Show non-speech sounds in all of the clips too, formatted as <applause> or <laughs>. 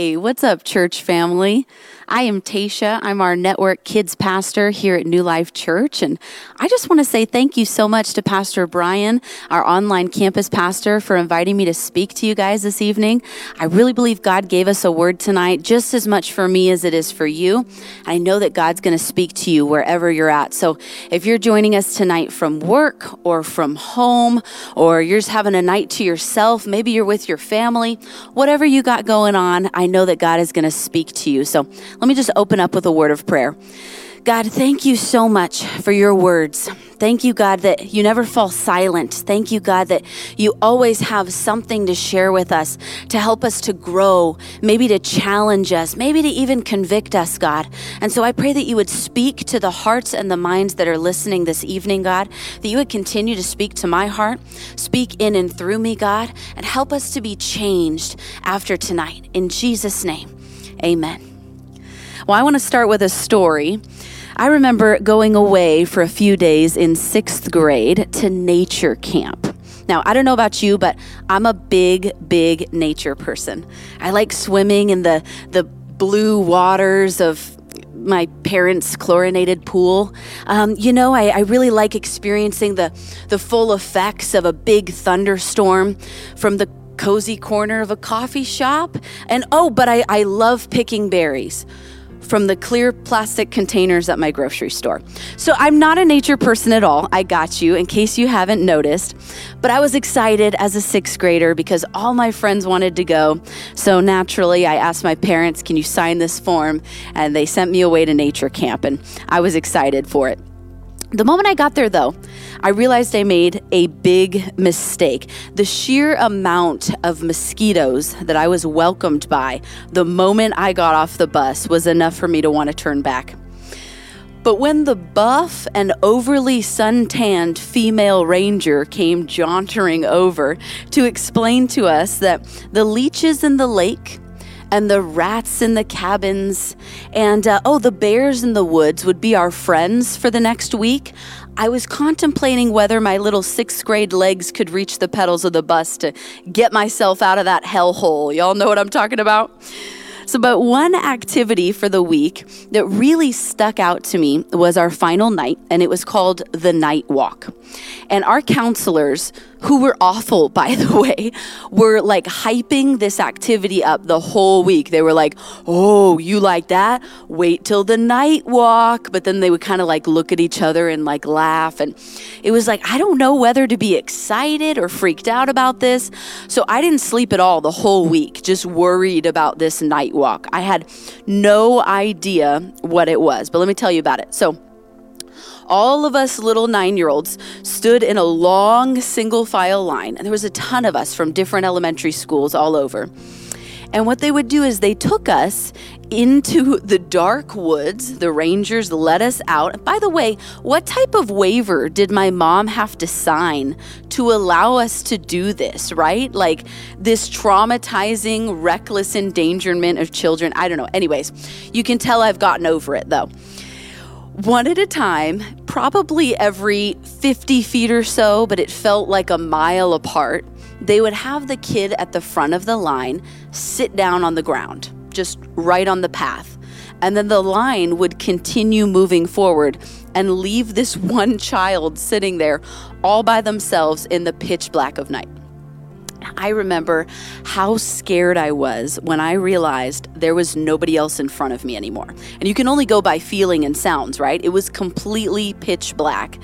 Hey, what's up, church family? I am Tasha. I'm our network kids pastor here at New Life Church. And I just want to say thank you so much to Pastor Brian, our online campus pastor, for inviting me to speak to you guys this evening. I really believe God gave us a word tonight, just as much for me as it is for you. I know that God's going to speak to you wherever you're at. So if you're joining us tonight from work or from home, or you're just having a night to yourself, maybe you're with your family, whatever you got going on, I know that God is going to speak to you. So let me just open up with a word of prayer. God, thank you so much for your words. Thank you, God, that you never fall silent. Thank you, God, that you always have something to share with us to help us to grow, maybe to challenge us, maybe to even convict us, God. And so I pray that you would speak to the hearts and the minds that are listening this evening, God, that you would continue to speak to my heart, speak in and through me, God, and help us to be changed after tonight. In Jesus' name, amen. Well, I want to start with a story. I remember going away for a few days in sixth grade to nature camp. Now, I don't know about you, but I'm a big, big nature person. I like swimming in the, the blue waters of my parents' chlorinated pool. Um, you know, I, I, really like experiencing the, the full effects of a big thunderstorm from the cozy corner of a coffee shop. And oh, but I, I love picking berries from the clear plastic containers at my grocery store. So I'm not a nature person at all. I got you in case you haven't noticed. But I was excited as a sixth grader because all my friends wanted to go. So naturally, I asked my parents, Can you sign this form? And they sent me away to nature camp, and I was excited for it. The moment I got there, though, I realized I made a big mistake. The sheer amount of mosquitoes that I was welcomed by the moment I got off the bus was enough for me to want to turn back. But when the buff and overly suntanned female ranger came jauntering over to explain to us that the leeches in the lake and the rats in the cabins. And uh, oh the bears in the woods would be our friends for the next week. I was contemplating whether my little sixth grade legs could reach the pedals of the bus to get myself out of that hellhole. Y'all know what i'm talking about? So, but one activity for the week that really stuck out to me was our final night, and it was called the Night Walk. And our counselors, who were awful, <laughs> by the way, were like hyping this activity up the whole week. They were like, oh, you like that? Wait till the night walk. But then they would kind of like look at each other and like laugh. And it was like, I don't know whether to be excited or freaked out about this. So I didn't sleep at all the whole week, just worried about this night walk. I had no idea what it was, but let me tell you about it. So, all of us little nine year olds stood in a long single file line, and there was a ton of us from different elementary schools all over. And what they would do is they took us into the dark woods. The rangers let us out. By the way, what type of waiver did my mom have to sign to allow us to do this, right? Like this traumatizing, reckless endangerment of children. I don't know. Anyways, you can tell I've gotten over it though. One at a time, probably every 50 feet or so, but it felt like a mile apart they would have the kid at the front of the line sit down on the ground, just right on the path. And then the line would continue moving forward and leave this <laughs> one child sitting there all by themselves in the pitch black of night. I remember how scared I was when I realized there was nobody else in front of me anymore. And you can only go by feeling and sounds, right? It was completely pitch black.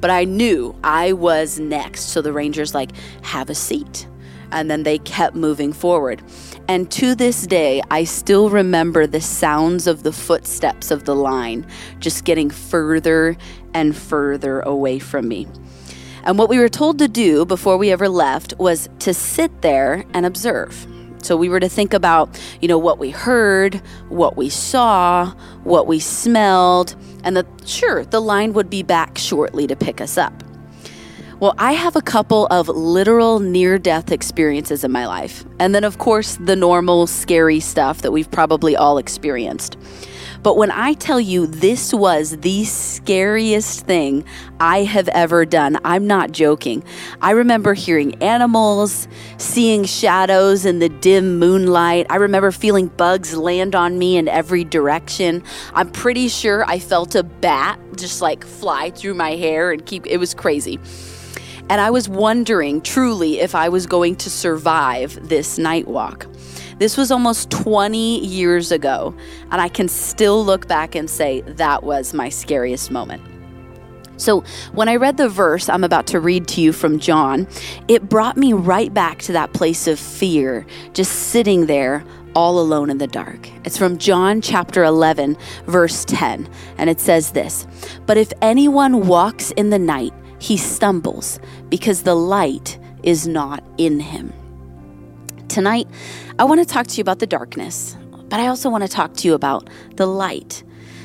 But I knew I was next. So the Rangers, like, have a seat. And then they kept moving forward. And to this day, I still remember the sounds of the footsteps of the line just getting further and further away from me. And what we were told to do before we ever left was to sit there and observe. So we were to think about, you know, what we heard, what we saw, what we smelled, and that sure, the line would be back shortly to pick us up. Well, I have a couple of literal near death experiences in my life. And then, of course, the normal scary stuff that we've probably all experienced. But when I tell you this was the scariest thing I have ever done, I'm not joking. I remember hearing animals, seeing shadows in the dim moonlight. I remember feeling bugs land on me in every direction. I'm pretty sure I felt a bat just like fly through my hair and keep it was crazy. And I was wondering truly if I was going to survive this night walk. This was almost 20 years ago, and I can still look back and say that was my scariest moment. So, when I read the verse I'm about to read to you from John, it brought me right back to that place of fear, just sitting there all alone in the dark. It's from John chapter 11, verse 10, and it says this But if anyone walks in the night, he stumbles because the light is not in him. Tonight, I want to talk to you about the darkness, but I also want to talk to you about the light.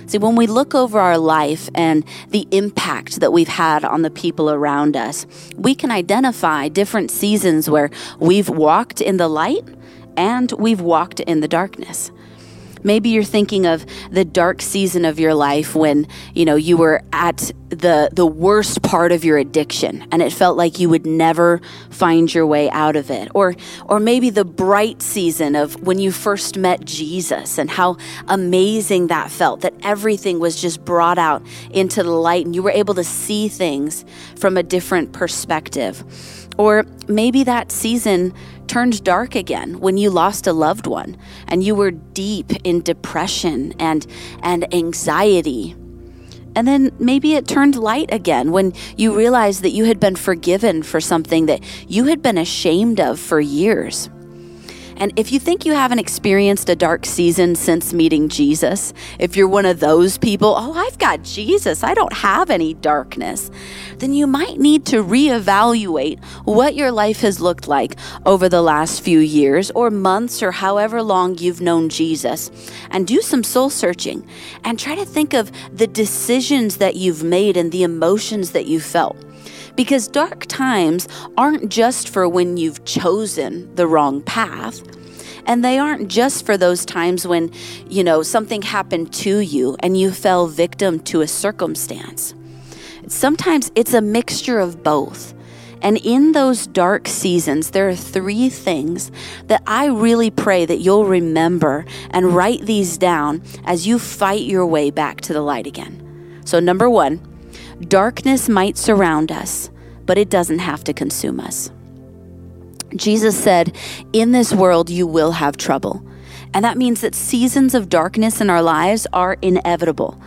See, when we look over our life and the impact that we've had on the people around us, we can identify different seasons where we've walked in the light and we've walked in the darkness. Maybe you're thinking of the dark season of your life when, you know, you were at the the worst part of your addiction and it felt like you would never find your way out of it. Or or maybe the bright season of when you first met Jesus and how amazing that felt that everything was just brought out into the light and you were able to see things from a different perspective. Or maybe that season turned dark again when you lost a loved one and you were deep in depression and, and anxiety. And then maybe it turned light again when you realized that you had been forgiven for something that you had been ashamed of for years. And if you think you haven't experienced a dark season since meeting Jesus, if you're one of those people, oh, I've got Jesus, I don't have any darkness, then you might need to reevaluate what your life has looked like over the last few years or months or however long you've known Jesus and do some soul searching and try to think of the decisions that you've made and the emotions that you felt. Because dark times aren't just for when you've chosen the wrong path. And they aren't just for those times when, you know, something happened to you and you fell victim to a circumstance. Sometimes it's a mixture of both. And in those dark seasons, there are three things that I really pray that you'll remember and write these down as you fight your way back to the light again. So, number one, Darkness might surround us, but it doesn't have to consume us. Jesus said, In this world you will have trouble. And that means that seasons of darkness in our lives are inevitable.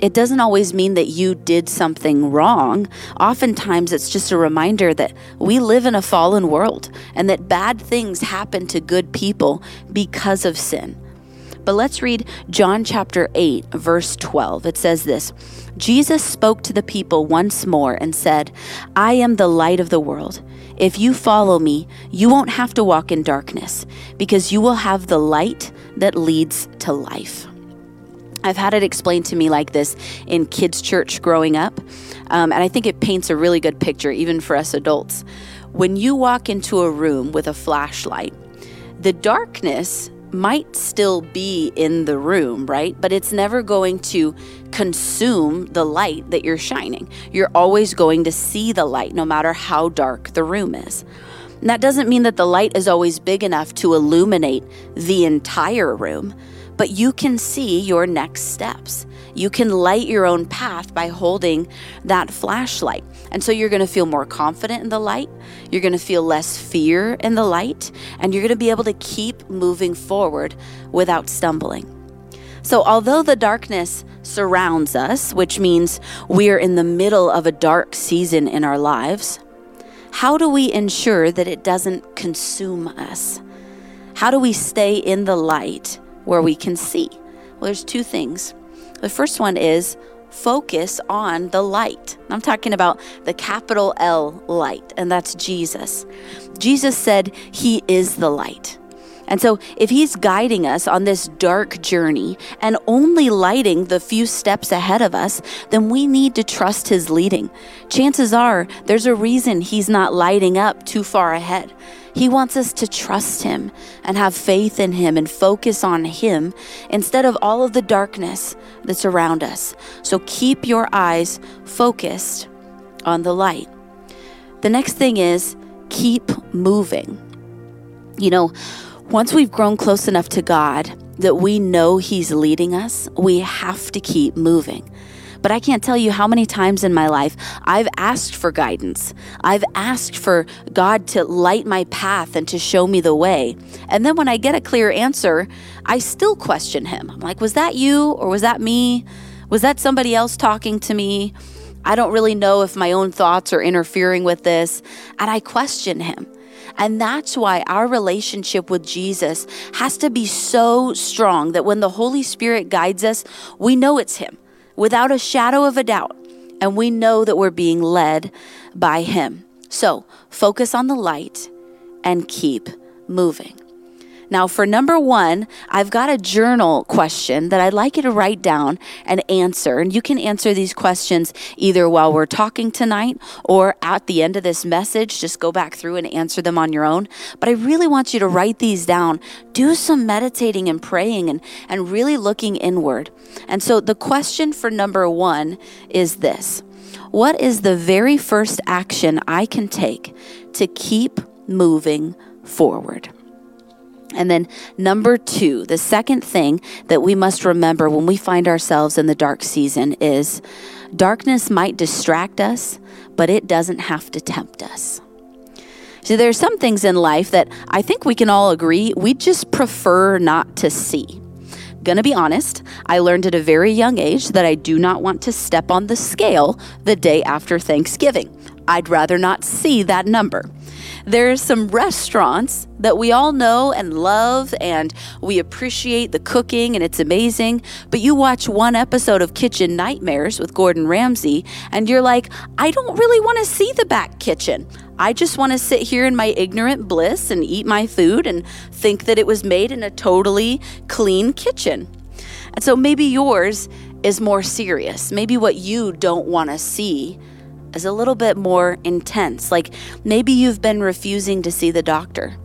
It doesn't always mean that you did something wrong. Oftentimes, it's just a reminder that we live in a fallen world and that bad things happen to good people because of sin. But let's read John chapter 8, verse 12. It says this Jesus spoke to the people once more and said, I am the light of the world. If you follow me, you won't have to walk in darkness, because you will have the light that leads to life. I've had it explained to me like this in kids' church growing up, um, and I think it paints a really good picture, even for us adults. When you walk into a room with a flashlight, the darkness might still be in the room, right? But it's never going to consume the light that you're shining. You're always going to see the light no matter how dark the room is. And that doesn't mean that the light is always big enough to illuminate the entire room, but you can see your next steps. You can light your own path by holding that flashlight. And so you're going to feel more confident in the light. You're going to feel less fear in the light. And you're going to be able to keep moving forward without stumbling. So, although the darkness surrounds us, which means we're in the middle of a dark season in our lives, how do we ensure that it doesn't consume us? How do we stay in the light where we can see? Well, there's two things. The first one is focus on the light. I'm talking about the capital L light, and that's Jesus. Jesus said he is the light. And so, if He's guiding us on this dark journey and only lighting the few steps ahead of us, then we need to trust His leading. Chances are there's a reason He's not lighting up too far ahead. He wants us to trust Him and have faith in Him and focus on Him instead of all of the darkness that's around us. So, keep your eyes focused on the light. The next thing is keep moving. You know, once we've grown close enough to God that we know He's leading us, we have to keep moving. But I can't tell you how many times in my life I've asked for guidance. I've asked for God to light my path and to show me the way. And then when I get a clear answer, I still question Him. I'm like, was that you or was that me? Was that somebody else talking to me? I don't really know if my own thoughts are interfering with this. And I question Him. And that's why our relationship with Jesus has to be so strong that when the Holy Spirit guides us, we know it's Him without a shadow of a doubt. And we know that we're being led by Him. So focus on the light and keep moving. Now, for number one, I've got a journal question that I'd like you to write down and answer. And you can answer these questions either while we're talking tonight or at the end of this message. Just go back through and answer them on your own. But I really want you to write these down. Do some meditating and praying and, and really looking inward. And so the question for number one is this What is the very first action I can take to keep moving forward? And then, number two, the second thing that we must remember when we find ourselves in the dark season is darkness might distract us, but it doesn't have to tempt us. See, there are some things in life that I think we can all agree we just prefer not to see. Gonna be honest, I learned at a very young age that I do not want to step on the scale the day after Thanksgiving. I'd rather not see that number. There's some restaurants that we all know and love, and we appreciate the cooking, and it's amazing. But you watch one episode of Kitchen Nightmares with Gordon Ramsay, and you're like, I don't really want to see the back kitchen. I just want to sit here in my ignorant bliss and eat my food and think that it was made in a totally clean kitchen. And so maybe yours is more serious. Maybe what you don't want to see is a little bit more intense. Like maybe you've been refusing to see the doctor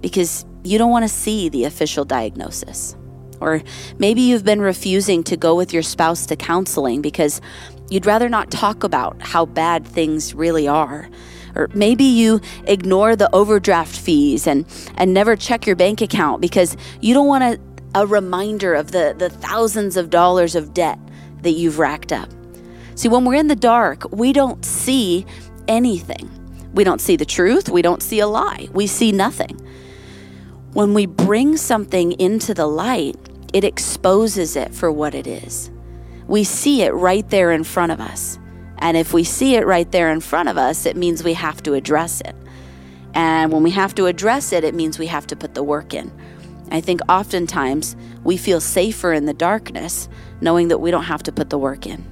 because you don't want to see the official diagnosis. Or maybe you've been refusing to go with your spouse to counseling because you'd rather not talk about how bad things really are. Or maybe you ignore the overdraft fees and, and never check your bank account because you don't want a, a reminder of the, the thousands of dollars of debt that you've racked up. See, when we're in the dark, we don't see anything. We don't see the truth. We don't see a lie. We see nothing. When we bring something into the light, it exposes it for what it is. We see it right there in front of us. And if we see it right there in front of us, it means we have to address it. And when we have to address it, it means we have to put the work in. I think oftentimes we feel safer in the darkness knowing that we don't have to put the work in.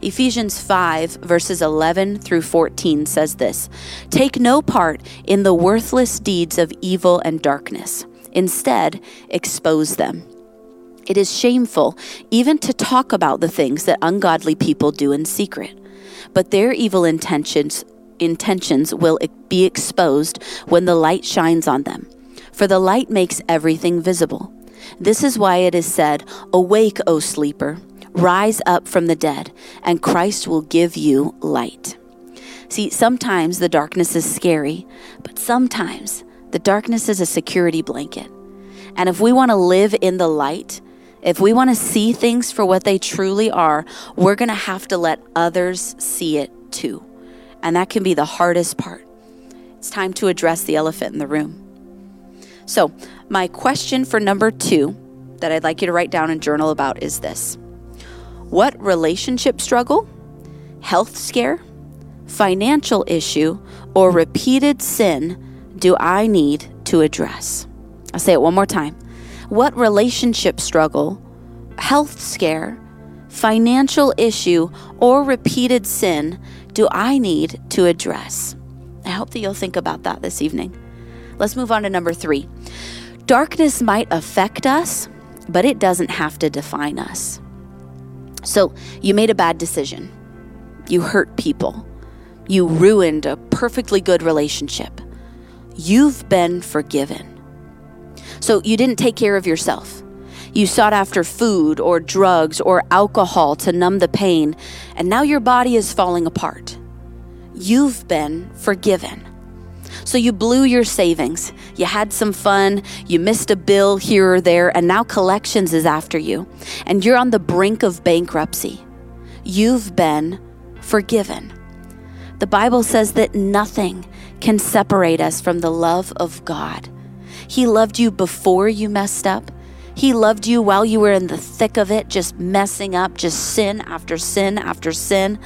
Ephesians 5, verses 11 through 14 says this Take no part in the worthless deeds of evil and darkness. Instead, expose them. It is shameful even to talk about the things that ungodly people do in secret, but their evil intentions intentions will be exposed when the light shines on them. For the light makes everything visible. This is why it is said, Awake, O sleeper, Rise up from the dead, and Christ will give you light. See, sometimes the darkness is scary, but sometimes the darkness is a security blanket. And if we want to live in the light, if we want to see things for what they truly are, we're going to have to let others see it too. And that can be the hardest part. It's time to address the elephant in the room. So, my question for number two that I'd like you to write down and journal about is this what relationship struggle, health scare, financial issue, or repeated sin do I need to address? I'll say it one more time. What relationship struggle, health scare, financial issue, or repeated sin do I need to address? I hope that you'll think about that this evening. Let's move on to number three. Darkness might affect us, but it doesn't have to define us. So, you made a bad decision. You hurt people. You ruined a perfectly good relationship. You've been forgiven. So, you didn't take care of yourself. You sought after food or drugs or alcohol to numb the pain, and now your body is falling apart. You've been forgiven. So you blew your savings, you had some fun, you missed a bill here or there, and now collections is after you, and you're on the brink of bankruptcy. You've been forgiven. The Bible says that nothing can separate us from the love of God. He loved you before you messed up. He loved you while you were in the thick of it, just messing up, just sin after sin after sin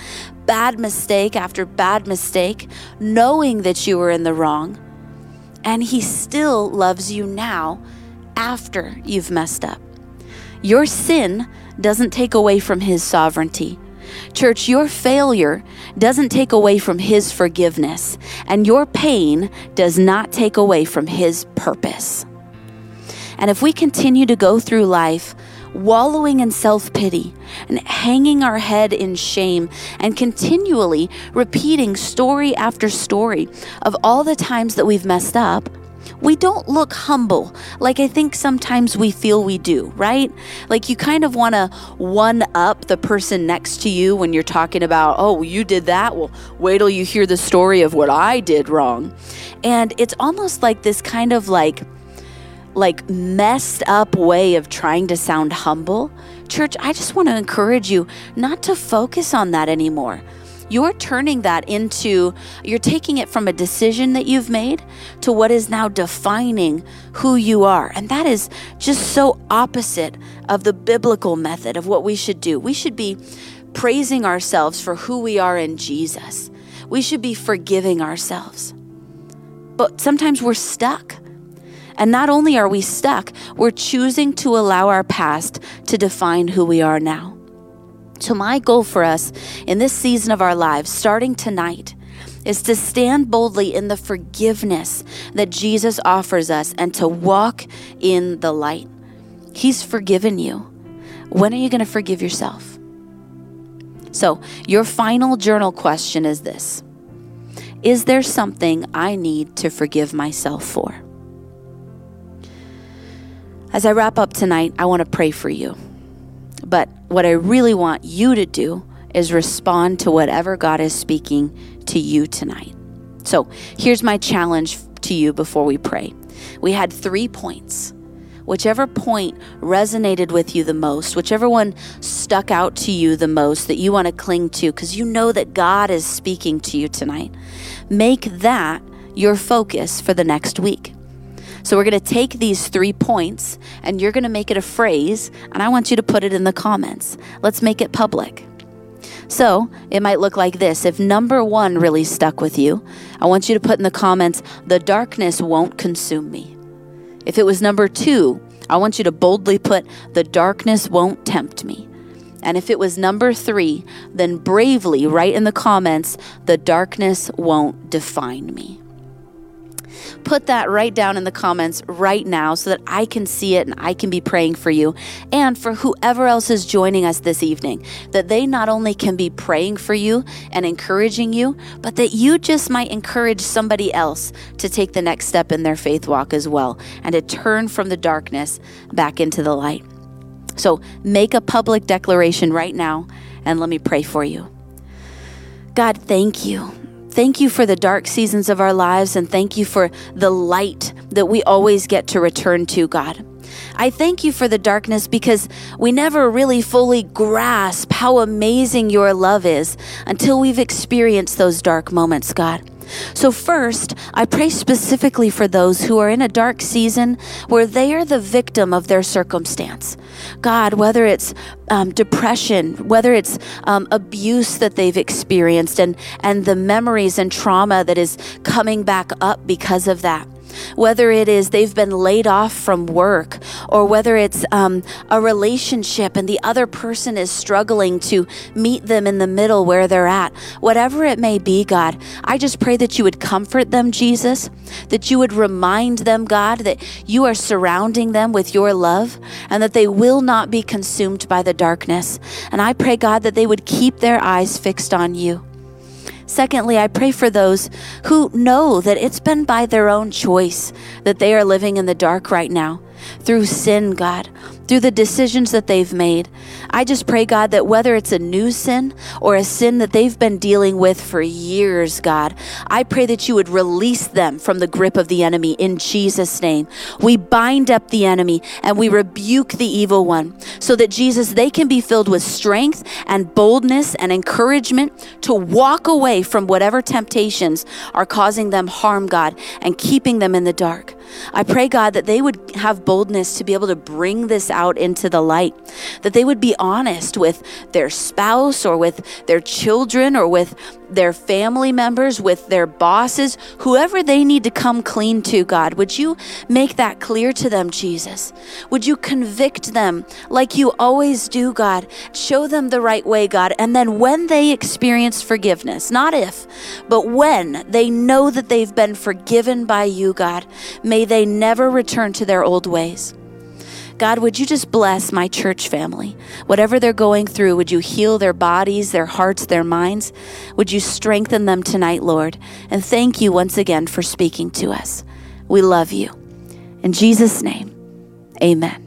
bad mistake after bad mistake, knowing that you were in the wrong. And He still loves you now after you've messed up. Your sin doesn't take away from His sovereignty. Church, your failure doesn't take away from His forgiveness, and your pain does not take away from His purpose. And if we continue to go through life wallowing in self pity and hanging our head in shame and continually repeating story after story of all the times that we've messed up, we don't look humble like I think sometimes we feel we do, right? Like you kind of want to one up the person next to you when you're talking about, oh, you did that. Well, wait till you hear the story of what I did wrong. And it's almost like this kind of like, like messed up way of trying to sound humble, church, I just want to encourage you not to focus on that anymore. You're turning that into, you're taking it from a decision that you've made to what is now defining who you are. And that is just so opposite of the biblical method of what we should do. We should be praising ourselves for who we are in Jesus. We should be forgiving ourselves. But sometimes we're stuck and not only are we stuck, we're choosing to allow our past to define who we are now. So, my goal for us in this season of our lives, starting tonight, is to stand boldly in the forgiveness that Jesus offers us and to walk in the light. He's forgiven you. When are you going to forgive yourself? So, your final journal question is this Is there something I need to forgive myself for? As I wrap up tonight, I want to pray for you. But what I really want you to do is respond to whatever God is speaking to you tonight. So here's my challenge to you before we pray. We had three points. Whichever point resonated with you the most, whichever one stuck out to you the most that you want to cling to, because you know that God is speaking to you tonight, make that your focus for the next week. So we're going to take these three points and you're going to make it a phrase, and I want you to put it in the comments. Let's make it public. So it might look like this. If number one really stuck with you, I want you to put in the comments, the darkness won't consume me. If it was number two, I want you to boldly put, the darkness won't tempt me. And if it was number three, then bravely write in the comments, the darkness won't define me put that right down in the comments right now so that I can see it and I can be praying for you and for whoever else is joining us this evening, that they not only can be praying for you and encouraging you, but that you just might encourage somebody else to take the next step in their faith walk as well and to turn from the darkness back into the light. So make a public declaration right now and let me pray for you. God, thank you Thank you for the dark seasons of our lives and thank you for the light that we always get to return to, God. I thank you for the darkness because we never really fully grasp how amazing your love is until we've experienced those dark moments, God. So, first, I pray specifically for those who are in a dark season where they are the victim of their circumstance. God, whether it's um, depression, whether it's um, abuse that they've experienced, and, and the memories and trauma that is coming back up because of that. Whether it is they've been laid off from work, or whether it's um, a relationship and the other person is struggling to meet them in the middle where they're at. Whatever it may be, God, I just pray that you would comfort them, Jesus, that you would remind them, God, that you are surrounding them with your love and that they will not be consumed by the darkness. And I pray, God, that they would keep their eyes fixed on you. Secondly, I pray for those who know that it's been by their own choice that they are living in the dark right now through sin, God, through the decisions that they've made. I just pray, God, that whether it's a new sin or a sin that they've been dealing with for years, God, I pray that you would release them from the grip of the enemy in Jesus' name. We bind up the enemy and we rebuke the evil one so that, Jesus, they can be filled with strength and boldness and encouragement to walk away from whatever temptations are causing them harm, God, and keeping them in the dark. I pray, God, that they would have boldness to be able to bring this out into the light, that they would be honest with their spouse or with their children or with their family members, with their bosses, whoever they need to come clean to, God. Would you make that clear to them, Jesus? Would you convict them like you always do, God? Show them the right way, God. And then when they experience forgiveness, not if, but when they know that they've been forgiven by you, God, may they never return to their old ways. God, would you just bless my church family? Whatever they're going through, would you heal their bodies, their hearts, their minds? Would you strengthen them tonight, Lord? And thank you once again for speaking to us. We love you. In Jesus' name, amen.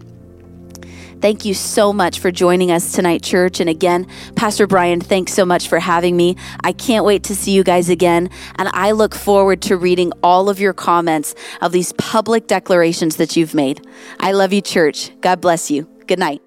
Thank you so much for joining us tonight, church. And again, Pastor Brian, thanks so much for having me. I can't wait to see you guys again. And I look forward to reading all of your comments of these public declarations that you've made. I love you, church. God bless you. Good night.